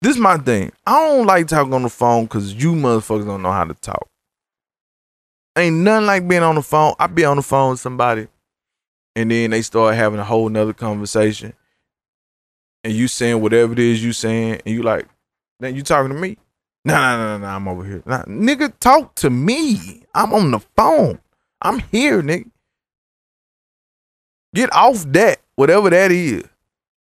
This is my thing. I don't like talking on the phone because you motherfuckers don't know how to talk. Ain't nothing like being on the phone. I be on the phone with somebody, and then they start having a whole nother conversation, and you saying whatever it is you saying, and you like, then you talking to me. No, no, no, no, I'm over here. Nah, nigga, talk to me. I'm on the phone. I'm here, nigga. Get off that, whatever that is.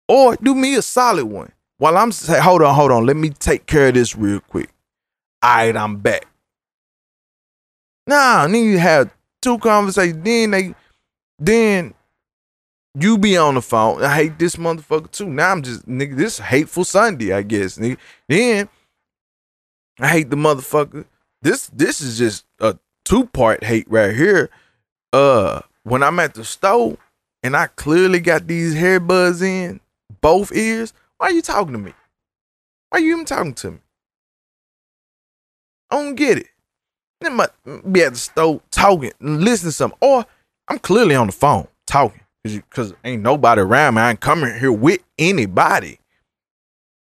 Or do me a solid one. While I'm hold on, hold on. Let me take care of this real quick. All right, I'm back. Nah, nigga, you have two conversations. Then they, then you be on the phone. I hate this motherfucker too. Now I'm just nigga. This hateful Sunday, I guess. Nigga. Then I hate the motherfucker. This this is just a two part hate right here. Uh, when I'm at the store and I clearly got these hair buds in both ears, why are you talking to me? Why are you even talking to me? I don't get it. Then might be at the store talking, listening to something, or I'm clearly on the phone talking because ain't nobody around me. I ain't coming here with anybody.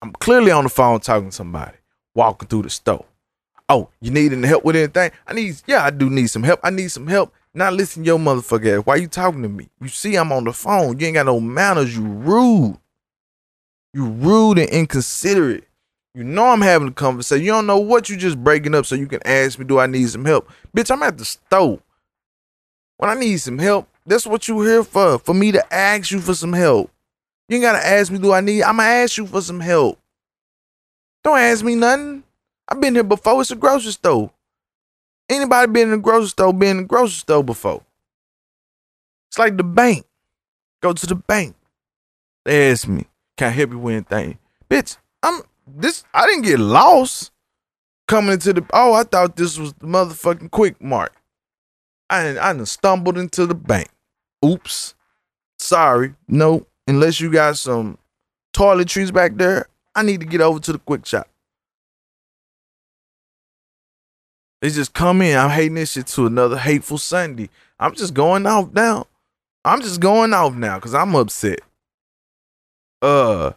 I'm clearly on the phone talking to somebody walking through the store. Oh, you need any help with anything? I need, yeah, I do need some help. I need some help. Now listen, your motherfucker. Why you talking to me? You see I'm on the phone. You ain't got no manners. You rude. You rude and inconsiderate. You know I'm having a conversation. You don't know what you just breaking up so you can ask me, do I need some help? Bitch, I'm at the store. When I need some help, that's what you here for. For me to ask you for some help. You ain't gotta ask me, do I need? I'ma ask you for some help. Don't ask me nothing. I've been here before. It's a grocery store. Anybody been in a grocery store, been in a grocery store before? It's like the bank. Go to the bank. They ask me, can I help you with anything? Bitch, I'm this I didn't get lost coming into the oh, I thought this was the motherfucking quick mark. I I stumbled into the bank. Oops. Sorry. No, unless you got some toiletries back there, I need to get over to the quick shop. They just come in. I'm hating this shit to another hateful Sunday. I'm just going off now. I'm just going off now because I'm upset. Uh,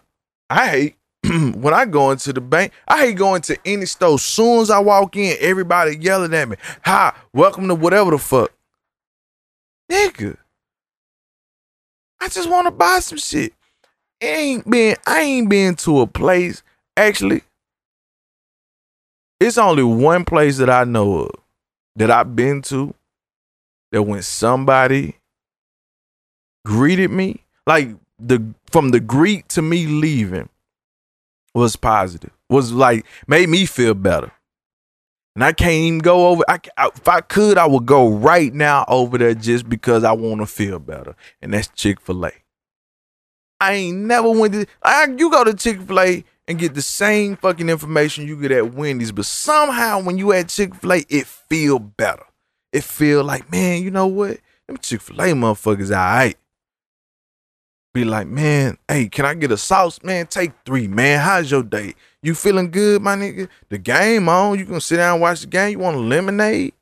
I hate <clears throat> when I go into the bank. I hate going to any store. Soon as I walk in, everybody yelling at me. Hi, welcome to whatever the fuck. Nigga. I just want to buy some shit. Ain't been I ain't been to a place actually it's only one place that I know of that I've been to that when somebody greeted me, like the from the greet to me leaving was positive. Was like made me feel better. And I can't even go over. I, I, if I could, I would go right now over there just because I want to feel better. And that's Chick Fil A. I ain't never went to. I, you go to Chick Fil A and get the same fucking information you get at Wendy's, but somehow when you at Chick Fil A, it feel better. It feel like man, you know what? Them Chick Fil A motherfuckers, alright. Be like, man, hey, can I get a sauce? Man, take three, man. How's your day? You feeling good, my nigga? The game on. You gonna sit down and watch the game? You want a lemonade?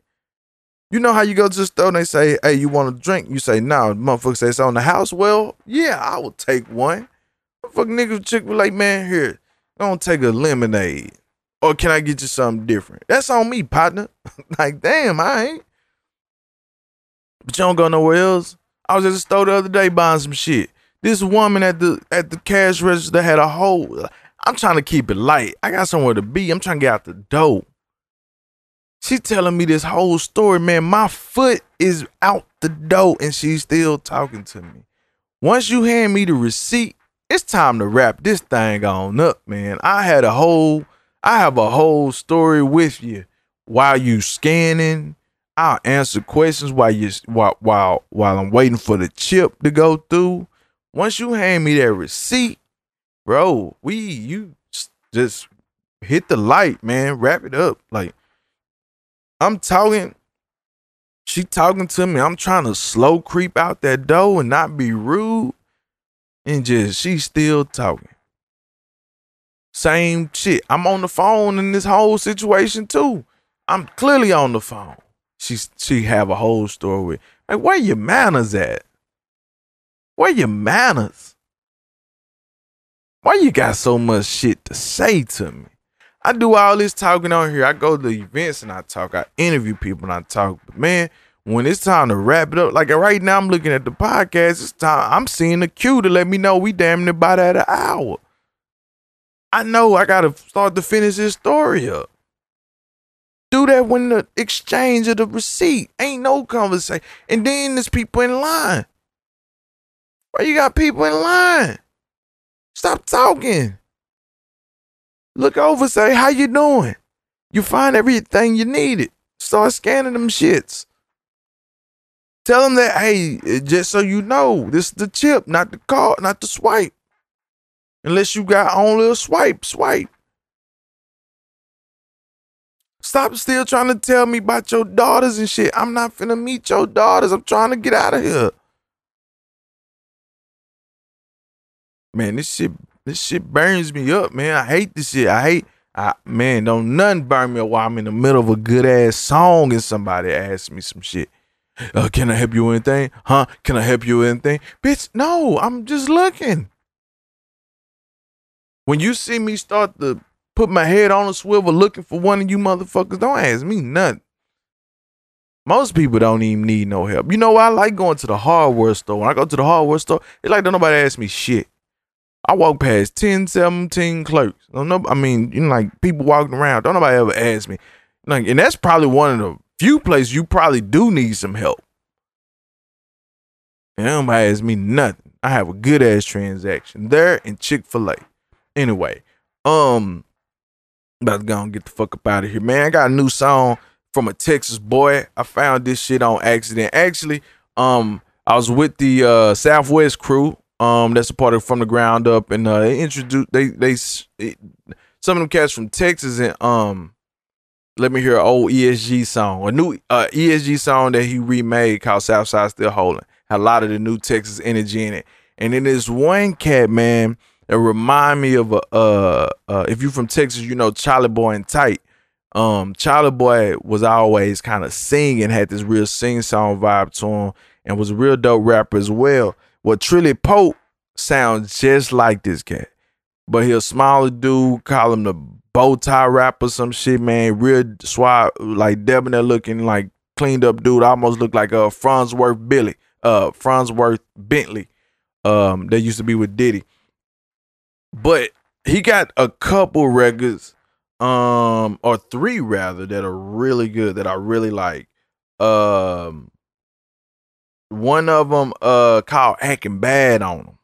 You know how you go to the store and they say, hey, you want a drink? You say, no. Nah. Motherfucker say it's on the house. Well, yeah, I will take one. Fuck niggas chick be like, man, here, don't take a lemonade. Or can I get you something different? That's on me, partner. <laughs> like, damn, I ain't. But you don't go nowhere else. I was at the store the other day buying some shit. This woman at the at the cash register had a whole. I'm trying to keep it light. I got somewhere to be. I'm trying to get out the door. She telling me this whole story, man. My foot is out the door and she's still talking to me. Once you hand me the receipt, it's time to wrap this thing on up, man. I had a whole, I have a whole story with you while you scanning. I'll answer questions while you while while while I'm waiting for the chip to go through. Once you hand me that receipt, bro, we you just hit the light, man. Wrap it up. Like I'm talking, she talking to me. I'm trying to slow creep out that door and not be rude. And just she still talking. Same shit. I'm on the phone in this whole situation too. I'm clearly on the phone. She she have a whole story with like where your manners at? Where your manners? Why you got so much shit to say to me? I do all this talking on here. I go to events and I talk. I interview people and I talk. But man, when it's time to wrap it up, like right now, I'm looking at the podcast. It's time. I'm seeing the cue to let me know we damn near about at an hour. I know I gotta start to finish this story up. Do that when the exchange of the receipt ain't no conversation, and then there's people in line. Why you got people in line? Stop talking. Look over, say, how you doing? You find everything you needed. Start scanning them shits. Tell them that, hey, eh, just so you know, this is the chip, not the card, not the swipe. Unless you got only a swipe, swipe. Stop still trying to tell me about your daughters and shit. I'm not finna meet your daughters. I'm trying to get out of here. Man, this shit this shit burns me up, man. I hate this shit. I hate, I man, don't nothing burn me up while I'm in the middle of a good ass song and somebody asks me some shit. Uh, can I help you with anything? Huh? Can I help you with anything? Bitch, no, I'm just looking. When you see me start to put my head on a swivel looking for one of you motherfuckers, don't ask me nothing. Most people don't even need no help. You know, I like going to the hardware store. When I go to the hardware store, it's like don't nobody ask me shit. I walk past 10, 17 clerks. Don't know, I mean, you know, like people walking around. Don't nobody ever ask me. Like, and that's probably one of the few places you probably do need some help. And nobody ask me nothing. I have a good ass transaction there in Chick fil A. Anyway, um, about to go and get the fuck up out of here. Man, I got a new song from a Texas boy. I found this shit on accident. Actually, um, I was with the uh Southwest crew um that's a part of from the ground up and uh they introduced they they it, some of them cats from Texas and um let me hear an old ESG song a new uh ESG song that he remade called Southside Still Holding. Had a lot of the new Texas energy in it. And then this one cat man that remind me of a uh uh if you're from Texas you know Chalie Boy and Tight. Um Chalie Boy was always kind of singing had this real sing song vibe to him and was a real dope rapper as well well, Trilly Polk sounds just like this cat, but he a smaller dude. Call him the bow tie rapper, some shit, man. Real suave, like debonair looking, like cleaned up dude. Almost looked like a uh, Farnsworth Billy, uh, Fonzworth Bentley. Um, that used to be with Diddy, but he got a couple records, um, or three rather, that are really good that I really like. Um, one of them uh called acting bad on them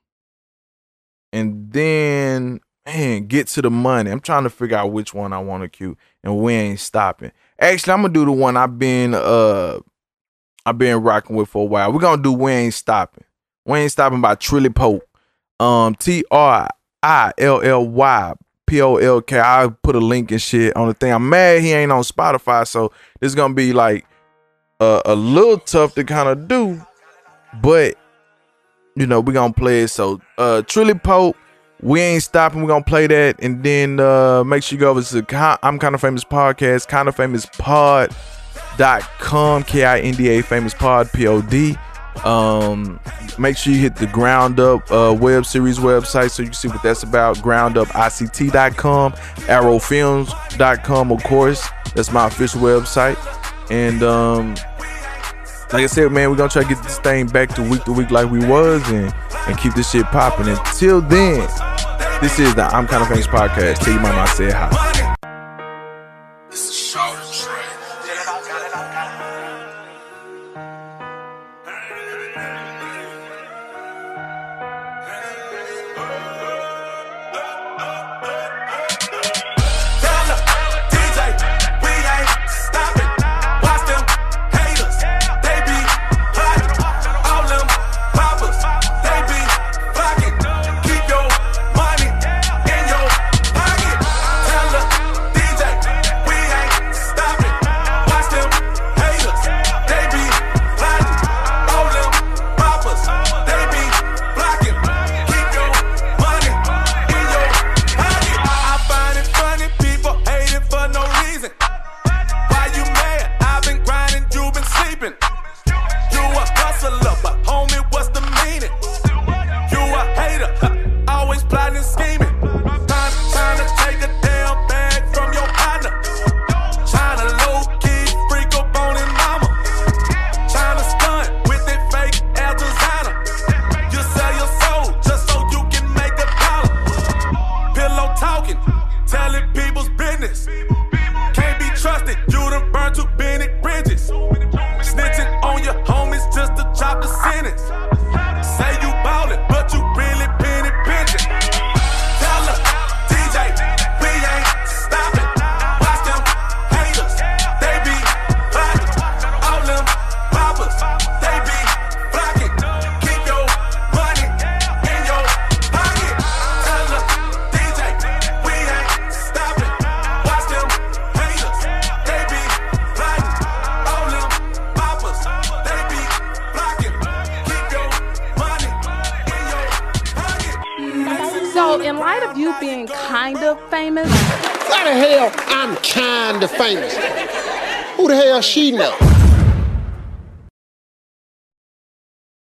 and then man, get to the money. I'm trying to figure out which one I want to cue, and we ain't stopping. Actually, I'm gonna do the one I've been uh I've been rocking with for a while. We're gonna do We Ain't Stopping. We Ain't Stopping by Trilly Polk. Um T R I L L Y P O L K. I put a link and shit on the thing. I'm mad he ain't on Spotify, so this is gonna be like uh, a little tough to kind of do, but you know, we're gonna play it. So uh Trilly Polk, we ain't stopping, we're gonna play that, and then uh make sure you go over to I'm kind of famous podcast, kind of famous pod dot com, K-I-N-D-A famous pod, P-O-D. Um make sure you hit the ground up uh web series website so you can see what that's about. Ground up Groundupict.com, arrowfilms.com, of course. That's my official website. And um like I said, man, we're gonna try to get this thing back to week to week like we was and and keep this shit popping. Until then, this is the I'm Kind of Famous podcast. Tell you mama I said hi. Famous, Why the hell I'm kinda famous? Who the hell she know?